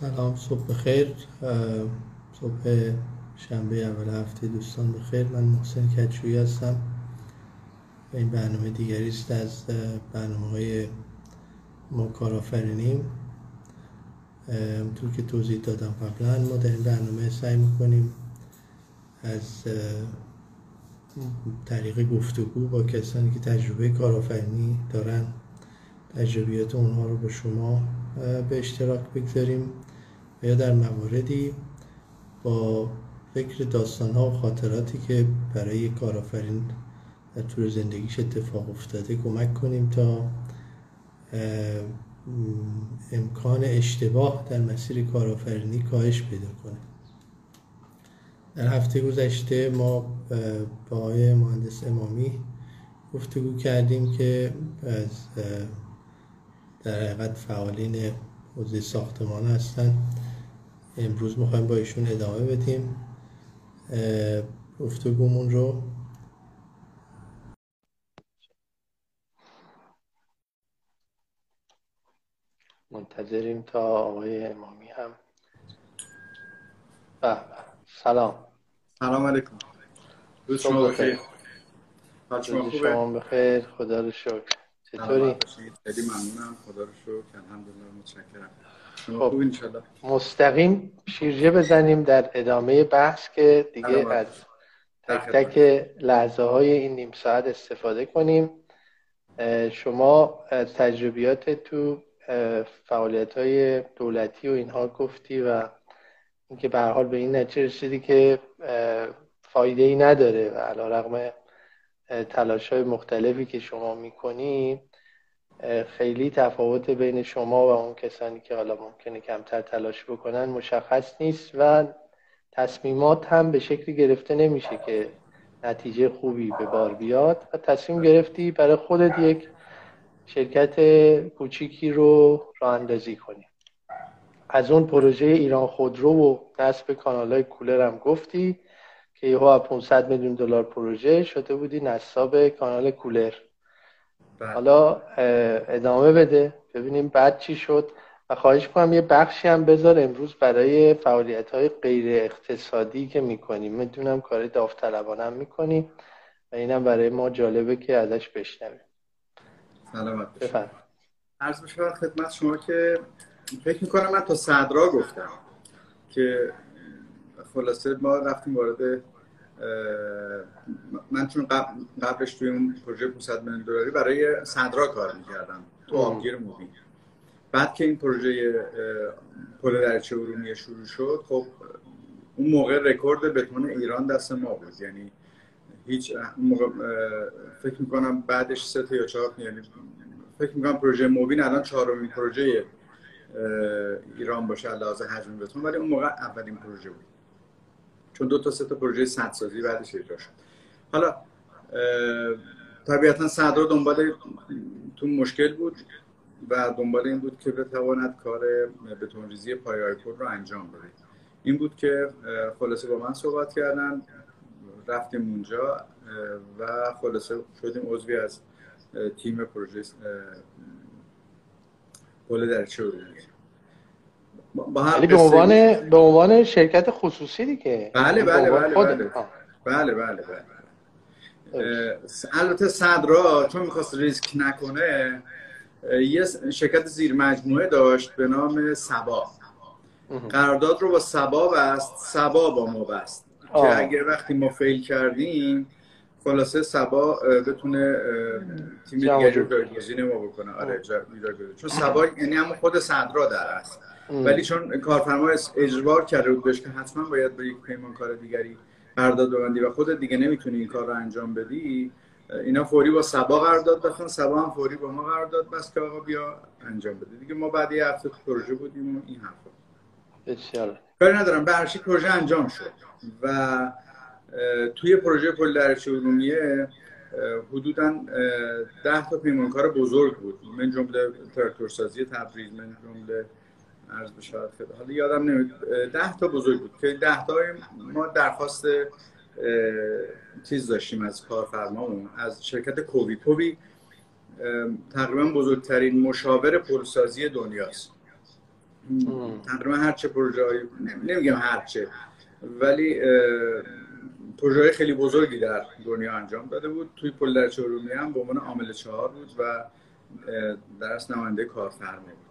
سلام صبح بخیر. صبح شنبه اول هفته دوستان بخیر. من محسن کچویی هستم. و این برنامه دیگری است از برنامه های ما کارآفرینیم. که توضیح دادم قبلا ما در این برنامه سعی می‌کنیم از طریق گفتگو با کسانی که تجربه کارآفرینی دارن تجربیات اونها رو به شما به اشتراک بگذاریم. و یا در مواردی با فکر داستان ها و خاطراتی که برای کارآفرین در طول زندگیش اتفاق افتاده کمک کنیم تا امکان اشتباه در مسیر کارآفرینی کاهش پیدا کنه. در هفته گذشته ما با آقای مهندس امامی گفتگو کردیم که از در حقیقت فعالین حوزه ساختمان هستن امروز می‌خوایم با ایشون ادامه بدیم. گفتگومون رو. منتظریم تا آقای امامی هم. به سلام. سلام علیکم. روز شما بخیر. شما بخیر. خدا رو شکر. چطوری؟ خیلی ممنونم. خدا رو شکر. الحمدلله. متشکرم. خب مستقیم شیرجه بزنیم در ادامه بحث که دیگه از تک تک لحظه های این نیم ساعت استفاده کنیم. شما از تجربیات تو فعالیت های دولتی و اینها گفتی و اینکه به حال به این نتیجه رسیدی که فایده ای نداره و علا رقم تلاش های مختلفی که شما می‌کنی خیلی تفاوت بین شما و اون کسانی که حالا ممکنه کمتر تلاش بکنن مشخص نیست و تصمیمات هم به شکلی گرفته نمیشه که نتیجه خوبی به بار بیاد. و تصمیم گرفتی برای خودت یک شرکت کوچیکی رو راه اندازی کنی. از اون پروژه ایران خودرو و نصب کانال های کولر هم گفتی که یهو 500 میلیون دلار پروژه شده بودی نصاب کانال کولر. بله. حالا ادامه بده. ببینیم بعد چی شد. و خواهش کنم یه بخشی هم بذار امروز برای فعالیت های غیر اقتصادی که می‌کنیم. می‌دونم کار داوطلبانه هم می‌کنیم و اینم برای ما جالبه که ازش بشنویم. سلامت بفرم عرض بشود خدمت شما که فکر می‌کنم من تا صدرا گفتم که خلاصه ما رفتیم وارد من چون قبلش توی اون پروژه 500 میلیون دلاری برای صدرا کار می‌کردم تو آبگیر موبین بعد که این پروژه پل درچه ارومیه شروع شد خب اون موقع رکورد بتون ایران دست ما بود. یعنی هیچ موقع فکر می‌کنم بعدش سه تا یا چهار یعنی فکر می‌کنم پروژه موبین الان چهارمین پروژه ایران باشه لحاظ حجم بتون ولی اون موقع اولین پروژه بود. چون دو تا سه تا پروژه سدسازی بعدش اجرا شد. حالا طبیعتا صدرا دنبال تو مشکل بود و دنبال این بود که بتواند کار بتونریزی پایه‌های پل رو انجام بده. این بود که خلاصه با من صحبت کردن رفتیم اونجا و خلاصه شدیم عضوی از تیم پروژه پل در چه. با به عنوان به عنوان شرکت خصوصی دیگه. بله بله بله بله. بله بله بله. البته صدرا چون می‌خواست ریسک نکنه یه شرکت زیر مجموعه داشت به نام سبا. قرارداد رو با سبا بست سبا با ما بست. که اگر وقتی ما فیل کردیم خلاصه سبا بتونه تیم دیگه جایگزین ما بکنه. آره چون سبا یعنی هم خود صدرا در است. ولی چون کارفرما اجبار کرده بود بهش که حتما باید با یک پیمانکار دیگری قرارداد ببندی و خودت دیگه نمی‌تونی این کار رو انجام بدی اینا فوری با سبا قرارداد بخون سبا هم فوری با ما قرارداد بس که آقا بیا انجام بده. دیگه ما بعد یه هفته پروژه بودیم و این حرفا. بسیار. کاری ندارم. به پروژه انجام شد و توی پروژه پل درچه ارومیه حدودا ده تا پیمانکار بزرگ بود. من جمله تراکتورسازی تبریز من جمله عرض به حالا یادم نمید ده تا بزرگ بود. که ده تا ما درخواست چیز داشتیم از کارفرمامون از شرکت کووی کووی تقریبا بزرگترین مشاور پولسازی دنیاست. تقریبا هر چه پروژه نمیگم هر چه ولی پروژه خیلی بزرگی در دنیا انجام داده بود. توی پل در هم به عنوان عامل چهار بود و در اصل نماینده کارفرما بود.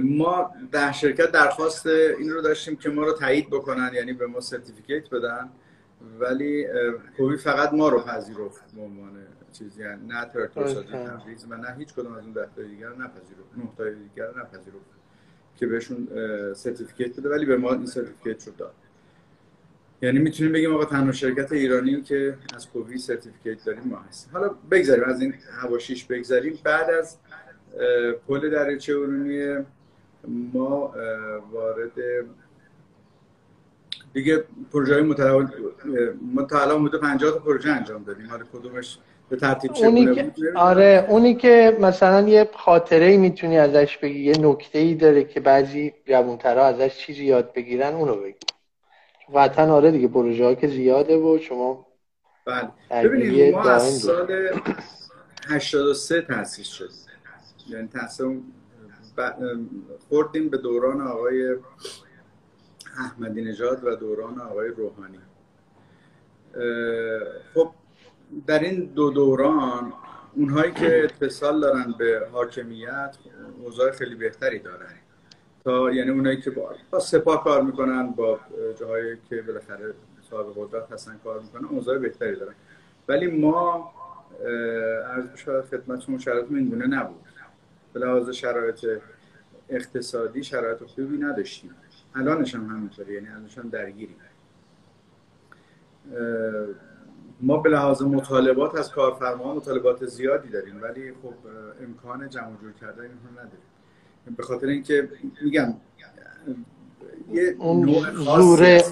ما در شرکت درخواست این رو داشتیم که ما رو تایید بکنن یعنی به ما certificate بدن. ولی کووید فقط ما رو پذیرفت به عنوان چیزی یعنی نه تراکتور و نه هیچ کدوم از اون ده دیگر نپذیرفت. نه دیگر نپذیرفت که بهشون certificate بده ولی به ما این certificate رو داد. یعنی می‌تونیم بگیم آقا تنها شرکت ایرانی که از کووید certificate داریم ما هستیم. حالا بگذاریم از این حواشیش بگذاریم. بعد از پل دریاچه ارومیه ما وارد دیگه پروژه های متعاون ما تا الان حدود 50 تا پروژه انجام دادیم. حالا کدومش به ترتیب اونی که آره اونی که مثلا یه خاطره ای می‌تونی ازش بگی یه نکته ای داره که بعضی جوانترها ازش چیزی یاد بگیرن اونو بگی. وطن آره دیگه پروژه ها که زیاده و شما بله. ببینید ما از سال 83 تاسیس شد یعنی تاسیس خوردیم به دوران آقای احمدی نژاد و دوران آقای روحانی. خب در این دو دوران اونهایی که اتصال دارن به حاکمیت اوضاع خیلی بهتری دارن. تا یعنی اونایی که با, با سپاه کار می‌کنن با جاهایی که بالاخره صاحب قدرت هستن کار می‌کنن اوضاع بهتری دارن. ولی ما عرض بشه خدمتتون شرایط این گونه نبود. به لحاظ شرایط اقتصادی شرایط خوبی نداشتیم. الانش هم همینطوره یعنی الانش هم درگیریم. ما به لحاظ مطالبات از کارفرما مطالبات زیادی داریم ولی خب امکان جمع جور کردن اینها نداریم. به خاطر اینکه میگم یه اون زوره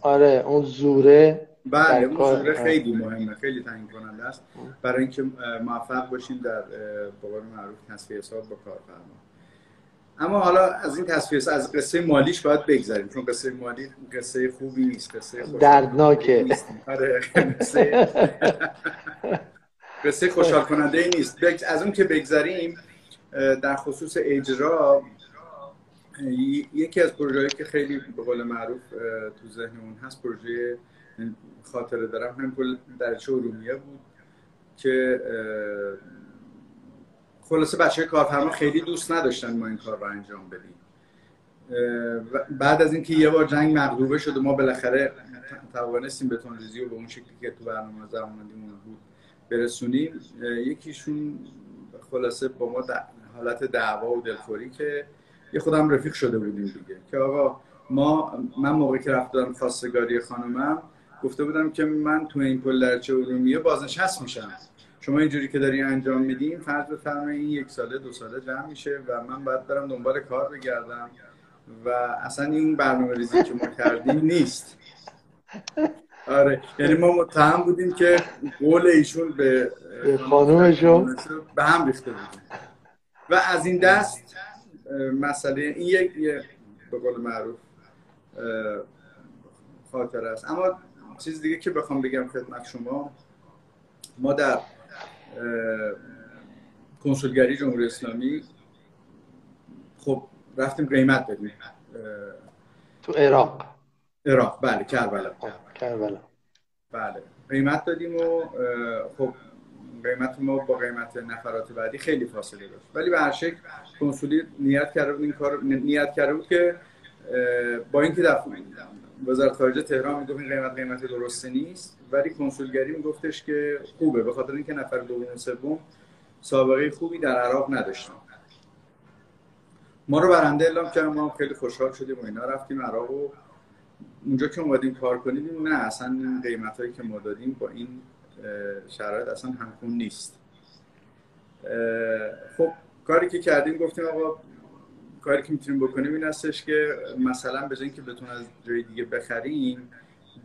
آره اون زوره بله اون زوره خیلی مهمه خیلی تعیین کننده است برای اینکه موفق باشیم در به معروف تصفیه حساب با کارفرما. اما حالا از این تصفیه از قصه مالیش باید بگذاریم چون قصه مالی قصه خوبی نیست قصه دردناکه. آره قصه قصه خوشحال کننده نیست. از اون که بگذاریم در خصوص اجرا یکی از پروژه‌ای که خیلی به قول معروف تو ذهنمون هست پروژه خاطره دارم. همین پل درچه ارومیه بود که خلاصه بچه کارفرما خیلی دوست نداشتن ما این کار رو انجام بدیم. بعد از اینکه یه بار جنگ مغلوبه شد و ما بالاخره توانستیم به تونریزی و به اون شکلی که تو برنامه زمانیمون بود برسونیم یکیشون خلاصه با ما حالت دعوا و دلخوری که یه خودم رفیق شده بودیم دیگه. که آقا ما من موقعی که رفتم خواستگاری خانمم گفته بودم که من تو این پل درچه ارومیه بازنشست میشم. شما اینجوری که داری انجام میدیم فرض بفرمایید این یک ساله دو ساله جمع میشه و من باید برم دنبال کار بگردم و اصلا این برنامه ریزی که ما کردیم نیست. آره یعنی ما متهم بودیم که قول ایشون به خانومشون به هم ریخته بودیم و از این دست مسئله این یک به قول معروف خاطر است. اما چیز دیگه که بخوام بگم خدمت شما ما در کنسولگری جمهوری اسلامی خب رفتیم قیمت بدیم تو عراق. عراق. بله کربلا. کربلا. بله قیمت دادیم و خب قیمت ما با قیمت نفرات بعدی خیلی فاصله داشت. ولی به هر شکل کنسولی نیت کرده بود این کار نیت کرده بود که با اینکه در وزارت خارجه تهران می‌گفت این قیمت قیمت درسته نیست ولی کنسولگری میگفتش که خوبه به خاطر اینکه نفر دوم و سوم سابقه خوبی در عراق نداشتن. ما رو برنده اعلام کردن ما خیلی خوشحال شدیم و اینا. رفتیم عراق و اونجا که اومدیم کار کنیم نه اصلا این قیمت هایی که ما دادیم با این شرایط اصلا همخون نیست. خب کاری که کردیم گفتیم آقا کاری که می‌تونیم بکنیم این هستش که مثلا به که بتون از جای دیگه بخریم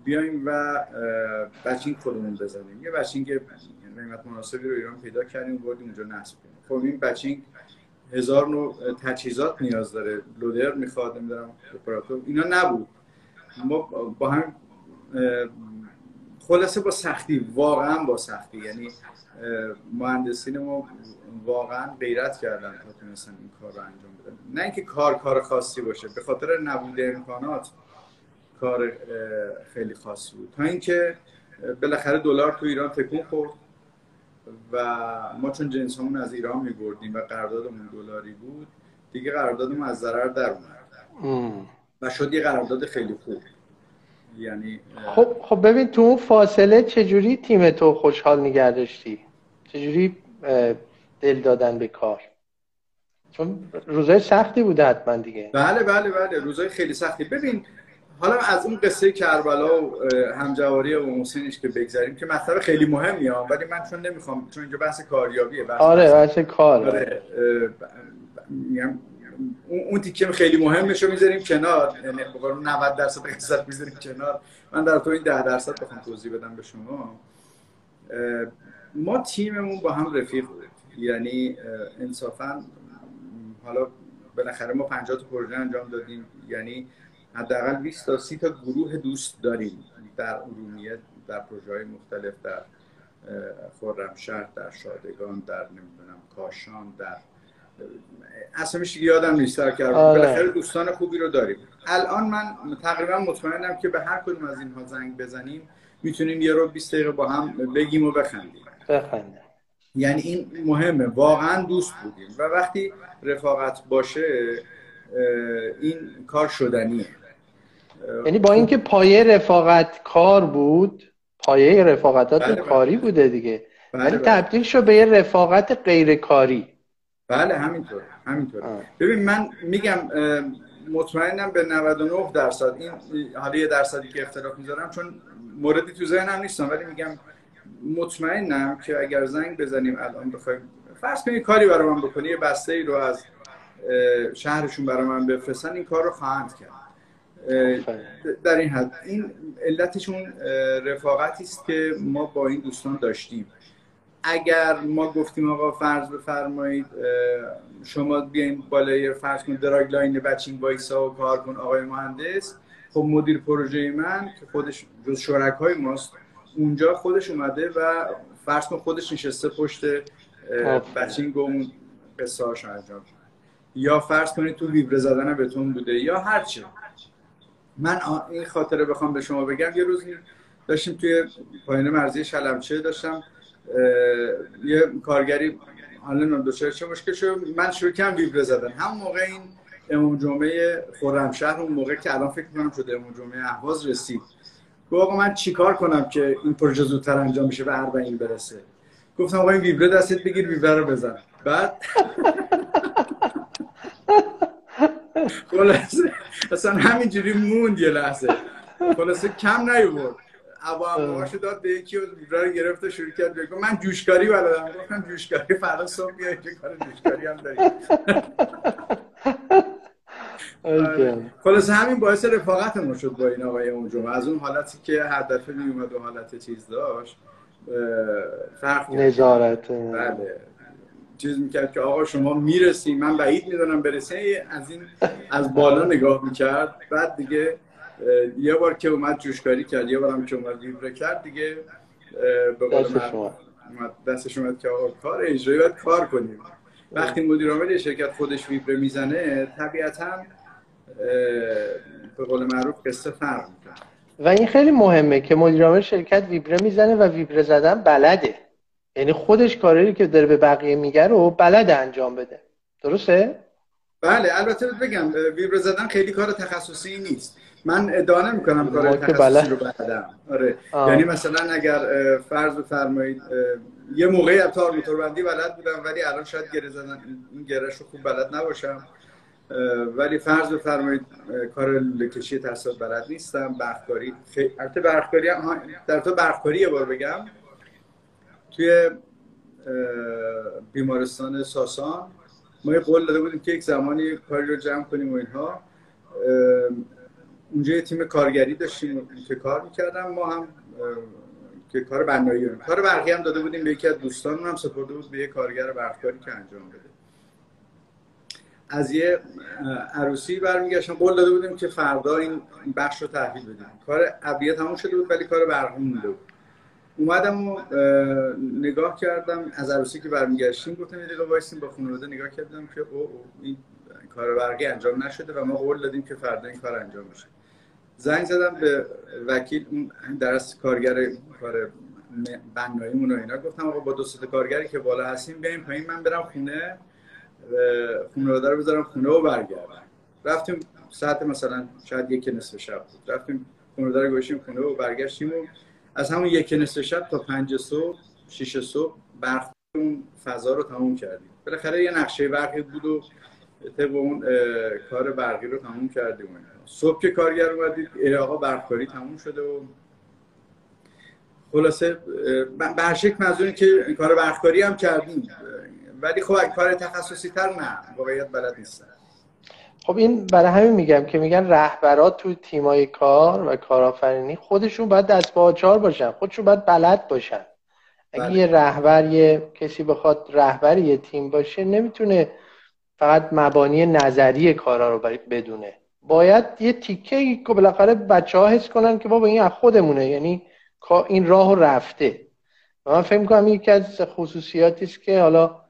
بیایم و بچینگ خودمون بزنیم. یه بچینگ قیمت مناسبی رو ایران پیدا کردیم بردیم اونجا نصب کنیم. خب این بچینگ هزار نوع تجهیزات نیاز داره. لودر می‌خواد نمی‌دونم اینا نبود. ما با هم خلاصه با سختی واقعا با سختی. یعنی مهندسین ما واقعا غیرت کردن تا تونستن این کار رو انجام بدن. نه اینکه کار کار خاصی باشه به خاطر نبود امکانات کار خیلی خاصی بود. تا اینکه بالاخره دلار تو ایران تکون خورد و ما چون جنس همون از ایران میبردیم و قراردادمون دلاری بود دیگه قراردادمون از ضرر در اومد. و شد یه قرارداد خیلی خوب. یعنی خب خب ببین تو اون فاصله چجوری تیم تو خوشحال نگه داشتی چجوری دل دادن به کار؟ چون روزای سختی بوده حتما دیگه. بله بله بله روزای خیلی سختی. ببین حالا از اون قصه کربلا و همجواری و محسنش که بگذاریم که مطلب خیلی مهمی ها ولی من چون نمی‌خوام چون اینجا بحث کاریابیه بحث آره بحث کار. آره اون تیکه خیلی مهمش رو می‌ذاریم کنار. یعنی 90 درصد قصه می‌ذاریم کنار. من در تو این 10 درصد بخوام توضیح بدم به شما. ما تیممون با هم رفیق بود یعنی انصافا حالا بالاخره ما 50 تا پروژه انجام دادیم. یعنی حداقل 20 تا 30 تا گروه دوست داریم. در ارومیه در پروژه های مختلف در خرمشهر در شادگان در نمی‌دونم کاشان در اسمش یادم نیست سر کردم. آره. بالاخره دوستان خوبی رو داریم. الان من تقریبا مطمئنم که به هر کدوم از اینها زنگ بزنیم می‌تونیم یه رو 20 دقیقه با هم بگیم و بخندیم. بخندیم. یعنی این مهمه. واقعا دوست بودیم. و وقتی رفاقت باشه این کار شدنیه. یعنی با اینکه پایه رفاقت کار بود پایه رفاقتات بله, بله. کاری بوده دیگه. بله ولی بله. تبدیل شد به یه رفاقت غیر کاری بله همینطور همینطور ببین من میگم مطمئنم به 99 درصد این حالا یه درصدی که اختلاف می‌ذارم چون موردی تو ذهنم نیستم ولی میگم مطمئنم که اگر زنگ بزنیم الان بخوایم فرض کنید کاری برای من بکنی یه بسته ای رو از شهرشون برای من بفرستن این کار رو خواهند کرد. در این حد این علتش اون رفاقتی است که ما با این دوستان داشتیم. اگر ما گفتیم آقا فرض بفرمایید شما بیاین بالای فرض کن dragline batching وایسا و کار کن آقای مهندس. خب مدیر پروژه من که خودش جز شرکای ماست اونجا خودش اومده و فرض کن خودش نشسته پشت بچینگ و اون قصه انجام یا فرض کنید تو ویبره زدن بتون بوده یا هرچی من این خاطره بخوام به شما بگم. یه روز داشتیم توی پایین مرزی شلمچه داشتم. یه کارگری حالا دوچار چه مشکل شد من شروع کردم ویبره زدن. هم موقع این امام جمعه خرمشهر اون موقع که الان فکر کنم شده امام جمعه اهواز رسید. گفت آقا من چیکار کنم که این پروژه زودتر انجام بشه و اربعین برسه؟ گفتم آقا این ویبره دستت بگیر ویبره رو بزن. بعد خلاصه اصلا همینجوری موند یه لحظه. خلاصه کم نیورد ابا امواشو داد به یکی و رو گرفت و شروع کرد بگو من جوشکاری بلدم. گفتم جوشکاری فردا صبح بیا که کار جوشکاری هم داری. خلاصه همین باعث رفاقت شد با این آقای اون از اون حالتی که هر دفعه می اومد و حالت چیز داشت فرق نظارت. بله. چیز می‌کرد که آقا شما می‌رسی من بعید می‌دونم برسه. از این از بالا نگاه می‌کرد. بعد دیگه یه بار که اومد جوشکاری کرد یه بارم که اومد ویبره کرد دیگه به قول دستش اومد که آقا کار اجرایی باید کار کنیم. وقتی مدیر عامل شرکت خودش ویبره می‌زنه طبیعتا به قول معروف قصه فرق می‌کنه. و این خیلی مهمه که مدیر عامل شرکت ویبره می‌زنه و ویبره زدن بلده. یعنی خودش کاری که داره به بقیه میگه رو بلد انجام بده. درسته؟ بله البته بگم ویبره زدن خیلی کار تخصصی نیست. من ادعا نمی‌کنم کار تخصصی رو بلدم آره. یعنی مثلا اگر فرض بفرمایید یه موقعی از تار موتوربندی بلد بودم ولی الان شاید گره زدن این گرهش رو خوب بلد نباشم. ولی فرض بفرمایید کار لکشی تصاد بلد نیستم. برخکاری البته برخکاری در تو برخکاری یه بار بگم. توی بیمارستان ساسان ما یه قول داده بودیم که یک زمانی کاری رو جمع کنیم و اینها. اونجا یه تیم کارگری داشتیم که کار می‌کردم ما هم که کار بنایی کار برقی هم داده بودیم به یکی از دوستان هم سپرده بود به یه کارگر برقکاری که انجام بده. از یه عروسی برمیگشتم. قول داده بودیم که فردا این بخش رو تحویل بدیم. کار ابیه تموم شده بود ولی کار برقی مونده بود. اومدم و نگاه کردم. از عروسی که برمیگشتیم گفتم یه دقیقه وایسیم با خانواده نگاه کردم که او, او این کار برقی انجام نشده و ما قول دادیم که فردا این کار انجام میشه زنگ زدم به وکیل اون درس کارگر کار بناییمون و اینا. گفتم آقا با دو کارگری که بالا هستیم بیایم پایین من برم خونه خانواده رو بذارم خونه و برگردم. رفتیم ساعت مثلا شاید یک نصف شب بود. رفتیم خانواده رو گوشیم خونه و برگشتیم و از همون یک نصف شب تا پنج صبح شیش صبح برق اون فضا رو تموم کردیم. بالاخره یه نقشه برقی بود و طبق اون کار برقی رو تموم کردیم صبح که کارگر اومدید آقا برقکاری تموم شده و خلاصه به شکل که کار برقکاری هم کردیم. ولی خب کار تخصصی تر نه واقعیت بلد نیستن خب این برای همین میگم که میگن رهبرات تو تیمای کار و کارآفرینی خودشون باید دست با باشن خودشون باید بلد باشن. اگه بله. یه رهبر یه کسی بخواد رهبر یه تیم باشه نمی‌تونه فقط مبانی نظری کارا رو بدونه. باید یه تیکه که بالاخره بچه ها حس کنن که بابا این از خودمونه یعنی این راه رفته. و من فکر می‌کنم یکی از خصوصیاتی است که حالا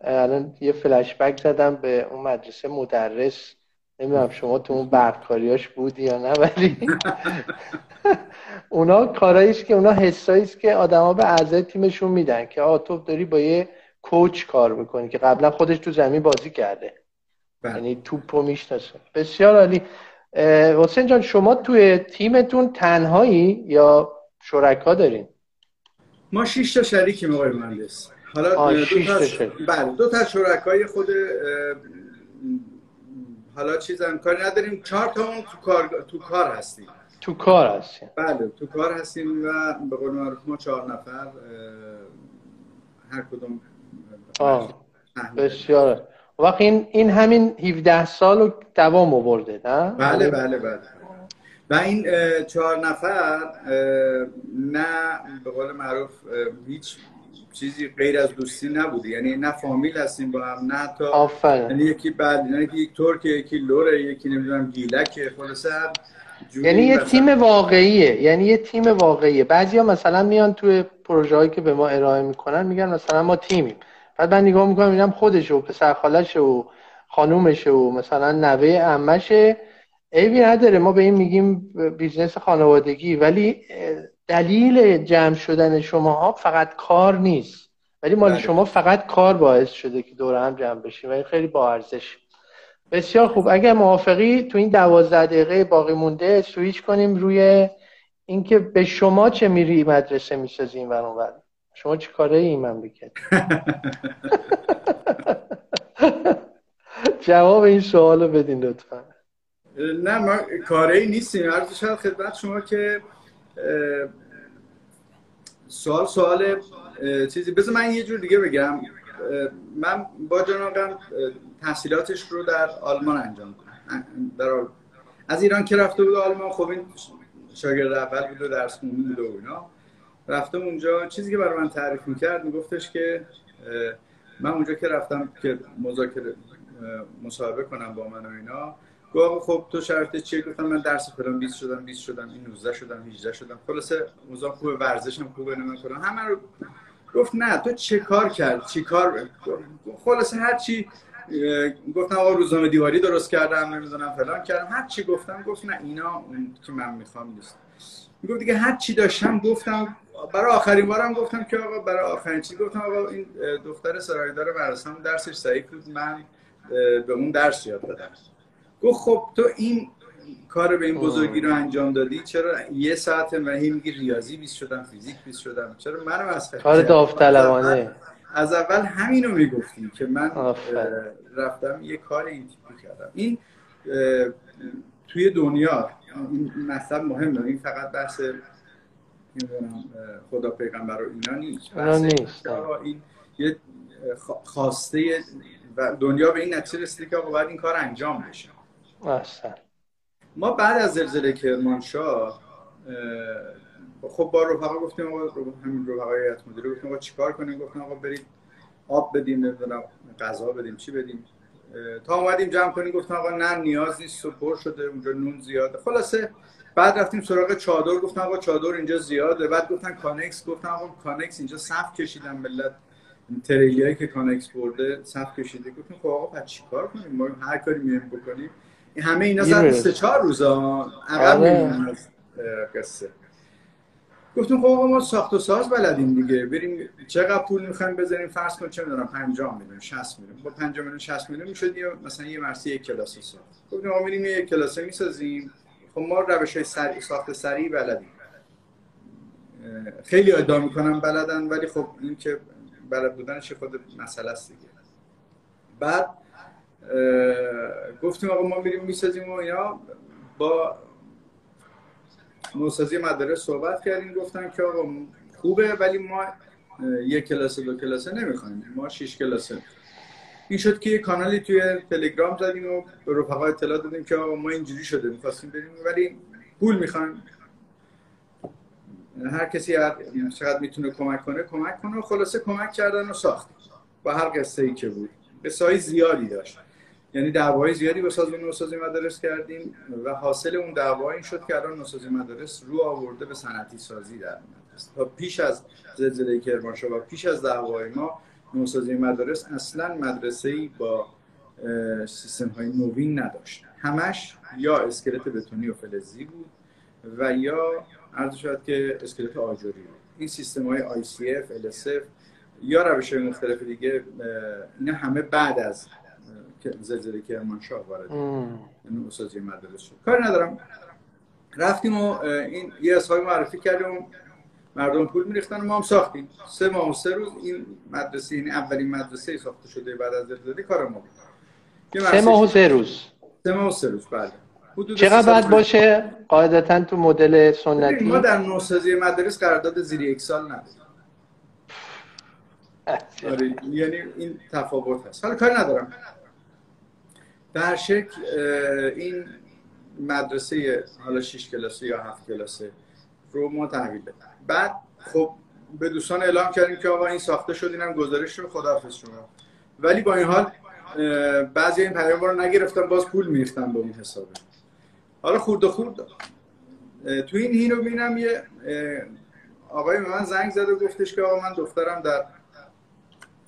الان یه فلش بک زدم به اون مدرسه مدرس. نمی‌دونم شما تو اون برقکاریاش بودی یا نه ولی اونا کاراییش که اونا حساییست که آدما به اعضای تیمشون میدن که آ تو داری با یه کوچ کار می‌کنی که قبلا خودش تو زمین بازی کرده. بله. یعنی توپو می‌شناسه. بسیار عالی. حسین جان شما توی تیمتون تنهایی یا شرکا دارین؟ ما شش تا شریکیم آقای مهندس. حالا دو تا بله دو تا شرکای خود حالا چیزا کاری نداریم. چهار تا اون تو کار تو کار هستیم. تو کار هستیم. بله تو کار هستیم و به قول معروف ما چهار نفر هر کدوم آه. بسیار وقت این این همین 17 سال رو دوام آورده نه؟ بله بله بله. و این چهار نفر نه به قول معروف هیچ چیزی غیر از دوستی نبوده. یعنی نه فامیل هستیم با هم نه تا یعنی یکی بعد یعنی یکی ترک یکی لوره یکی نمی‌دونم گیلک خلاصه یعنی یه تیم واقعیه. یعنی یه تیم واقعیه. بعضیا مثلا میان توی پروژه هایی که به ما ارائه می‌کنن میگن مثلا ما تیمیم. بعد من نگاه می‌کنم میگم خودش و پسر خالش و خانومشه و مثلا نوه عمشه. عیبی نداره ما به این میگیم business خانوادگی. ولی دلیل جمع شدن شماها فقط کار نیست. ولی مال بله. شما فقط کار باعث شده که دور هم جمع بشیم و این خیلی با ارزش. بسیار خوب. اگر موافقی تو این دوازده دقیقه باقی مونده سویچ کنیم روی اینکه به شما چه میری مدرسه می‌سازیم و شما چه کاره این مملکت جواب این سوال رو بدین لطفا. نه ما کاری نیستیم. عرض شد خدمت شما که سوال سوال چیزی. بذار من یه جور دیگه بگم. من با جناقم تحصیلاتش رو در آلمان انجام در از ایران که رفته بود آلمان خب این شاگرد اول بود و درس بود و اینا. رفتم اونجا چیزی که برای من تعریف می‌کرد میگفتش که من اونجا که رفتم که مذاکره مصاحبه کنم با من و اینا گفت خب تو شرط چیه؟ گفتم من درس فلان 20 شدم 20 شدم این 19 شدم 18 شدم. خلاصه موضوع خوب ورزشم خوبه نمی‌کنم همه رو گفت نه تو چه کار کرد؟ چی کار؟ خلاصه هر چی گفتم آقا روزنامه دیواری درست کردم نمی‌دونم فلان کردم. هر چی گفتم گفت نه اینا اون که من می‌خوام نیست. می‌گفت دیگه هر چی داشتم گفتم برای آخرین بارم گفتم که آقا برای آخرین چی گفتم؟ آقا این دختر سرایدار مدرسه درسش ضعیف بود من به اون درس یاد دادم. گفت خب تو این کار به این بزرگی رو انجام دادی چرا یه ساعت و هی میگی ریاضی 20 شدم فیزیک 20 شدم؟ چرا منو از کار داوطلبانه. از اول همینو می‌گفتی که من رفتم یه کار این تیپی کردم. این توی دنیا این مطلب مهمه. این فقط بحث خدا پیغمبر و اینا نیست. نیست. این یه خواسته و دنیا به این نتیجه رسیده که آقا باید این کار انجام بشه. اصلا. ما بعد از زلزله کرمانشاه خب با رفقا گفتیم آقا همین رفقای هیئت مدیره گفتیم آقا چیکار کنیم؟ گفتیم آقا برید آب بدیم نمی‌دونم غذا بدیم چی بدیم؟ تا اومدیم جمع کنیم گفتم آقا نه نیاز نیست پر شده اونجا نون زیاده. خلاصه بعد رفتیم سراغ چادر گفتم آقا چادر اینجا زیاده. بعد گفتن کانکس گفتم آقا کانکس اینجا صف کشیدن ملت. تریلیایی که کانکس برده صف کشیده. گفتیم خب آقا پس چیکار کنیم؟ ما هر کاری میایم بکنیم. همه اینا زد سه چهار روزا عقب آره. قصه. گفتیم خب ما ساخت و ساز بلدیم دیگه. بریم چقدر پول می‌خوایم بذاریم؟ فرض کن چه می‌دونم 50 میلیون 60 میلیون. با 50 میلیون 60 میلیون می‌شد یه مثلا یه مرسی یک کلاس ساخت گفتیم ما میریم یک کلاس می‌سازیم. خب ما روش های سریع ساخت سریع بلدیم. خیلی ادعا می‌کنم بلدن ولی خب این که بلد بودن چه خود مسئله است دیگه. بعد گفتیم آقا ما میریم می‌سازیم و اینا. با نوسازی مدارس صحبت کردیم گفتن که آقا خوبه ولی ما یک کلاس دو کلاسه نمی‌خوایم. ما شش کلاسه این شد که یه کانالی توی تلگرام زدیم و به رفقا اطلاع دادیم که آقا ما اینجوری شده می‌خواستیم بریم. ولی پول می‌خوایم. هر کسی هر چقدر می‌تونه کمک کنه کمک کنه. و خلاصه کمک کردن و ساخت. با هر قصه ای که بود. به زیادی داشت. یعنی دعوای زیادی با سازمان نوسازی مدارس کردیم و حاصل اون دعوا این شد که الان نوسازی مدارس رو آورده به صنعتی سازی در مدرسه. تا پیش از زلزله کرمانشاه و پیش از دعوای ما نوسازی مدارس اصلا مدرسه ای با سیستم های نوین نداشت همش یا اسکلت بتونی و فلزی بود و یا عرض شد که اسکلت آجوری بود. این سیستم های ICF, LSF یا روش های مختلف دیگه اینا همه بعد از زلزله کرمانشاه وارد یعنی اساتید مدرسه شد. کار ندارم. رفتیم و این یه اصحابی معرفی کردیم مردم پول میریختن و ما هم ساختیم. سه ماه و سه روز این مدرسه این اولین مدرسه ساخته شده بعد از زلزله کار ما بود. سه ماه و سه روز. سه ماه و سه روز بله. چقدر باید باشه قاعدتا تو مدل سنتی؟ ما در نوسازی مدارس قرارداد زیر یک سال نداریم. آره یعنی این تفاوت هست. حالا کار ندارم. در شکل این مدرسه حالا 6 کلاسه یا 7 کلاسه رو ما تحویل بدیم بعد خب به دوستان اعلام کردیم که آقا این ساخته شد اینم گزارش رو خداحافظ شما. ولی با این حال بعضی این پیام رو نگرفتن باز پول میریختن به اون حسابه حالا خورد و خورد. تو این هینو بینم یه آقای من زنگ زد و گفتش که آقا من دخترم در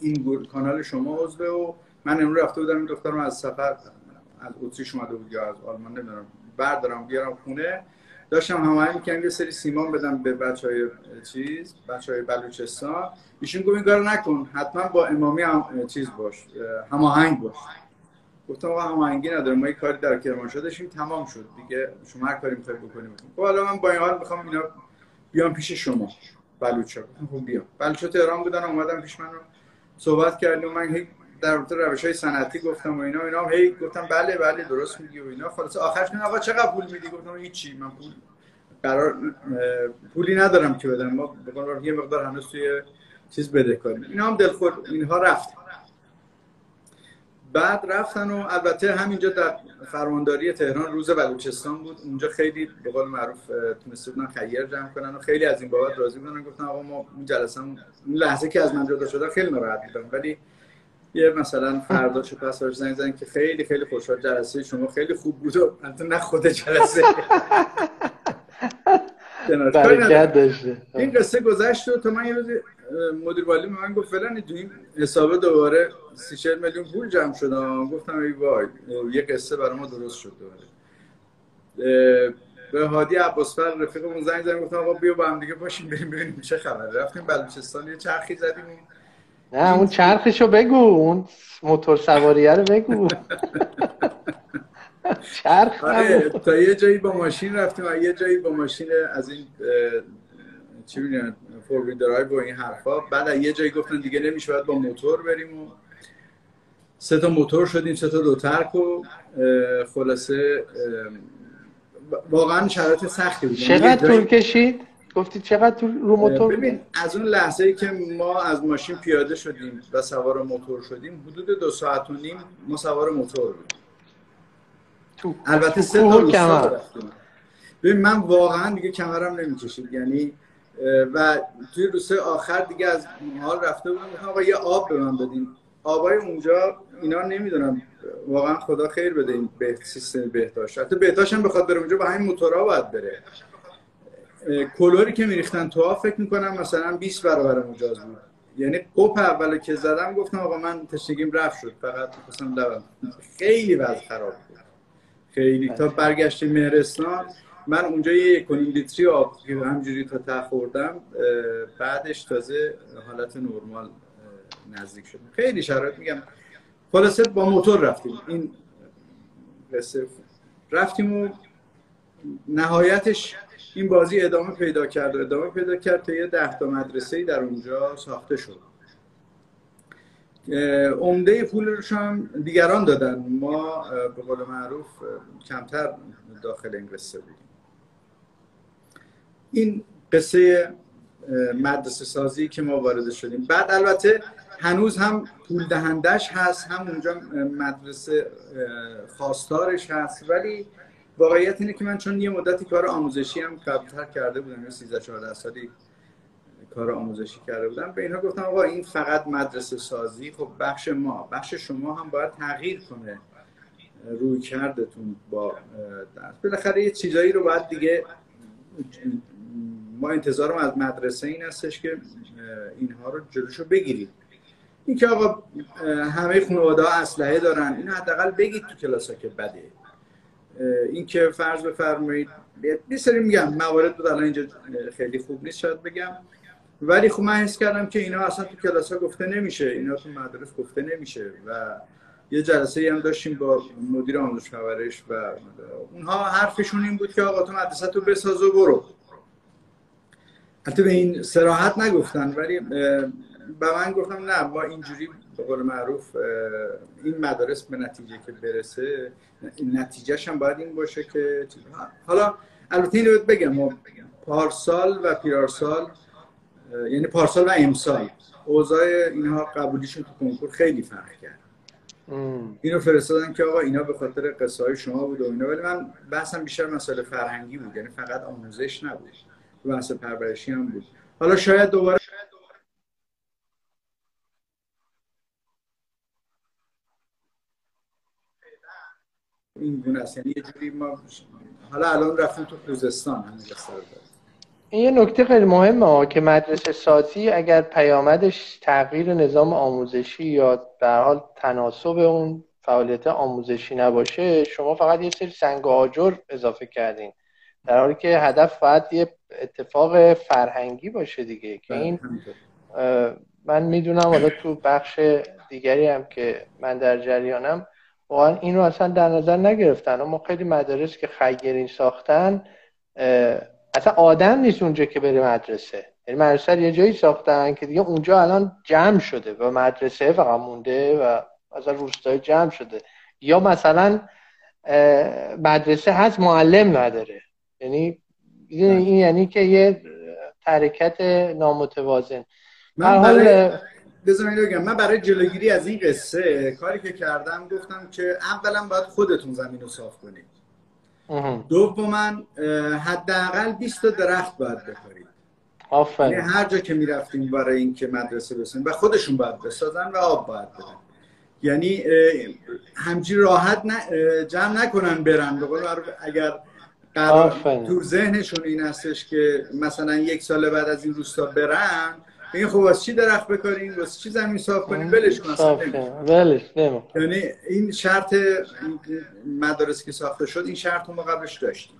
این کانال شما عضوه و من امروز رفته بودم این دخترم از سفر از اتریش اومده بود یا از آلمان نمی‌دونم. بردارم بیارم خونه. داشتم هماهنگ می‌کنم یه سری سیمان بدم به بچه های چیز بچه های بلوچستان. ایشون گفت این کارو نکن حتما با امامی هم چیز باش هماهنگ باش. گفتم آقا هماهنگی نداره ما یه کاری در کرمانشاه داشتیم تمام شد. دیگه شما هر کاری می‌خواید بکنیم. خب حالا من با این حال می‌خوام اینا بیام پیش شما بلوچا خب بیام. بلوچا تهران بودن اومدم پیش من صحبت کردیم. من در رابطه روش های صنعتی گفتم و اینا اینا هم هی گفتم بله بله درست میگی و اینا. خلاص آخرش من آقا چقدر پول میدی؟ گفتم هیچی من پول قرار پولی ندارم که بدم. ما بگم یه مقدار هنوز توی چیز بده کنیم اینا هم دلخور اینها رفت بعد رفتن و البته همینجا در فرمانداری تهران روز بلوچستان بود. اونجا خیلی به قول معروف تونسته بودن خیر جمع کنن و خیلی از این بابت راضی بودن. گفتن آقا ما اون جلسه اون لحظه که از من جدا شدن خیلی ناراحت بودم. ولی یه مثلا فردا چه پس زنگ زنگ که خیلی خیلی خوشحال جلسه شما خیلی خوب بود و نه خود جلسه. داشته. این قصه گذشت و تا من یه روز مدیر والی من گفت فلان تو این حسابه دوباره 30 میلیون پول جمع شد گفتم ای وای یه قصه برای ما درست شد دوباره. به هادی عباسفر رفیقمون زنگ زدم گفتم آقا بیا با هم دیگه باشیم بریم ببینیم چه خبره. رفتیم بلوچستان یه چرخی زدیم نه اون چرخشو بگو اون موتور سواریه رو بگو. چرخ آره تا یه جایی با ماشین رفتیم و یه جایی با ماشین از این چی میگن four drive و این حرفا. بعد یه جایی گفتن دیگه نمیشه باید با موتور بریم و سه تا موتور شدیم سه تا دو ترک و خلاصه واقعا شرایط سختی بود. یعنی چقدر طول کشید؟ گفتی چقدر رو موتور ببین از اون لحظه ای که ما از ماشین پیاده شدیم و سوار موتور شدیم حدود دو ساعت و نیم ما سوار موتور بودیم. البته سه تا روستا ببین من واقعا دیگه کمرم نمی‌کشید یعنی و توی روسه آخر دیگه از حال رفته بودم آقا یه آب به من بدین. آبای اونجا اینا نمی‌دونم. واقعا خدا خیر بده این به سیستم بهداشت. حتی بهداشت هم بخواد بره اونجا با همین موتورا باید بره. کلوری که میریختن تو فکر می‌کنم مثلا 20 برابر مجاز بود. یعنی پوپ اول که زدم گفتم آقا من تشنگیم رفت شد. فقط می‌خواستم لبم خیلی وضع خراب بود. خیلی. تا برگشتیم مهرستان من اونجا یه کنیم لیتری آب همجوری تا ته خوردم بعدش تازه حالت نرمال نزدیک شد. خیلی شرایط میگم. خلاصه با موتور رفتیم. این رفتیم و نهایتش این بازی ادامه پیدا کرد ادامه پیدا کرد تا یه ده تا مدرسه در اونجا ساخته شد. عمده پولش هم دیگران دادن. ما به قول معروف کمتر داخل این قصه این قصه مدرسه سازی که ما وارد شدیم. بعد البته هنوز هم پول دهندش هست هم اونجا مدرسه خواستارش هست. ولی واقعیت اینه که من چون یه مدتی کار آموزشی هم قبلتر کرده بودم یه 13 14 سالی کار آموزشی کرده بودم به اینها گفتم آقا این فقط مدرسه سازی خب بخش ما بخش شما هم باید تغییر کنه روی کردتون با درس. بالاخره یه چیزایی رو باید دیگه ما انتظارم از مدرسه این هستش که اینها رو جلوشو بگیرید این که آقا همه خانواده ها اسلحه دارن اینو حداقل بگید تو کلاس ها که بده. این که فرض بفرمایید یه سری میگم موارد بود الان اینجا خیلی خوب نیست شاید بگم. ولی خب من حس کردم که اینا اصلا تو کلاس ها گفته نمیشه اینا تو مدرس گفته نمیشه و یه جلسه هم داشتیم با مدیر آموزش پرورش و اونها حرفشون این بود که آقا تو مدرسه تو بساز و برو. حتی به این سراحت نگفتن ولی به من گفتم نه ما اینجوری به قول معروف این مدارس به نتیجه که برسه نتیجهش هم باید این باشه که حالا البته اینو بگم ما پارسال و پیرارسال یعنی پارسال و امسال اوضاع اینها قبولیشون تو کنکور خیلی فرق کرد. اینو فرستادن که آقا اینا به خاطر قصه های شما بود و اینا ولی من بحثم بیشتر مسئله فرهنگی بود یعنی فقط آموزش نبود. بحث پرورشی هم بود. حالا شاید دوباره این گونه است. یعنی یه جوری ما حالا الان رفتیم تو خوزستان همین این یه نکته خیلی مهمه که مدرسه سازی اگر پیامدش تغییر نظام آموزشی یا در حال تناسب اون فعالیت آموزشی نباشه شما فقط یه سری سنگ و آجر اضافه کردین. در حالی که هدف باید یه اتفاق فرهنگی باشه دیگه که این بله، من می‌دونم حالا تو بخش دیگری هم که من در جریانم واقعا این رو اصلا در نظر نگرفتن. اما خیلی مدارس که خیگرین ساختن اصلا آدم نیست اونجا که بره مدرسه. یعنی مدرسه یه جایی ساختن که دیگه اونجا الان جمع شده و مدرسه فقط مونده و مثلا روستای جمع شده. یا مثلا مدرسه هست معلم نداره. یعنی این یعنی که یه حرکت نامتوازن. من برای بذارید بگم. من برای جلوگیری از این قصه کاری که کردم گفتم که اولا باید خودتون زمین رو صاف کنید. من حداقل 20 تا درخت باید بکارید آفرین. یعنی هر جا که می‌رفتیم برای اینکه مدرسه بسازیم و خودشون باید بسازن و آب باید بدن. یعنی همجی راحت جمع نکنن برن. اگر قرار تو ذهنشون این هستش که مثلا یک سال بعد از این روستا برن این خب واسه چی درخت بکاریم؟ واسه چی زمین صاف کنیم؟ ولش کن ولش یعنی این شرط مدارس که ساخته شد این شرط ما قبلش داشتیم.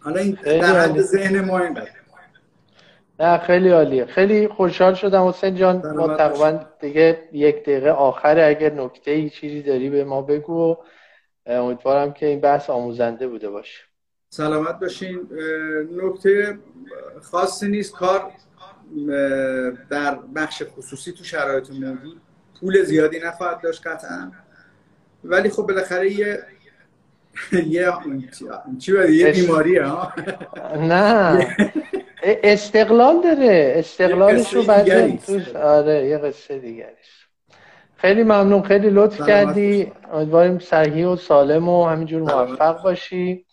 حالا این در حد ذهن ما این نه خیلی عالیه. خیلی خوشحال شدم حسین جان. ما تقریبا دیگه یک دقیقه آخر اگر نکته ای چیزی داری به ما بگو. امیدوارم که این بحث آموزنده بوده باشه. سلامت باشین. نکته خاصی نیست. کار در بخش خصوصی تو شرایط موجود پول زیادی نخواهد داشت قطعا. ولی خب بالاخره یه یه چی یه بیماری ها؟ نه. استقلال داره. استقلالش رو بعد آره یه قصه دیگریش خیلی ممنون. خیلی لطف کردی. امیدواریم صحیح و سالم و همینجور موفق باشی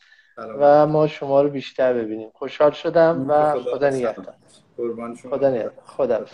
و ما شما رو بیشتر ببینیم. خوشحال شدم و خدا نگهدار. خدا نگهدار خدا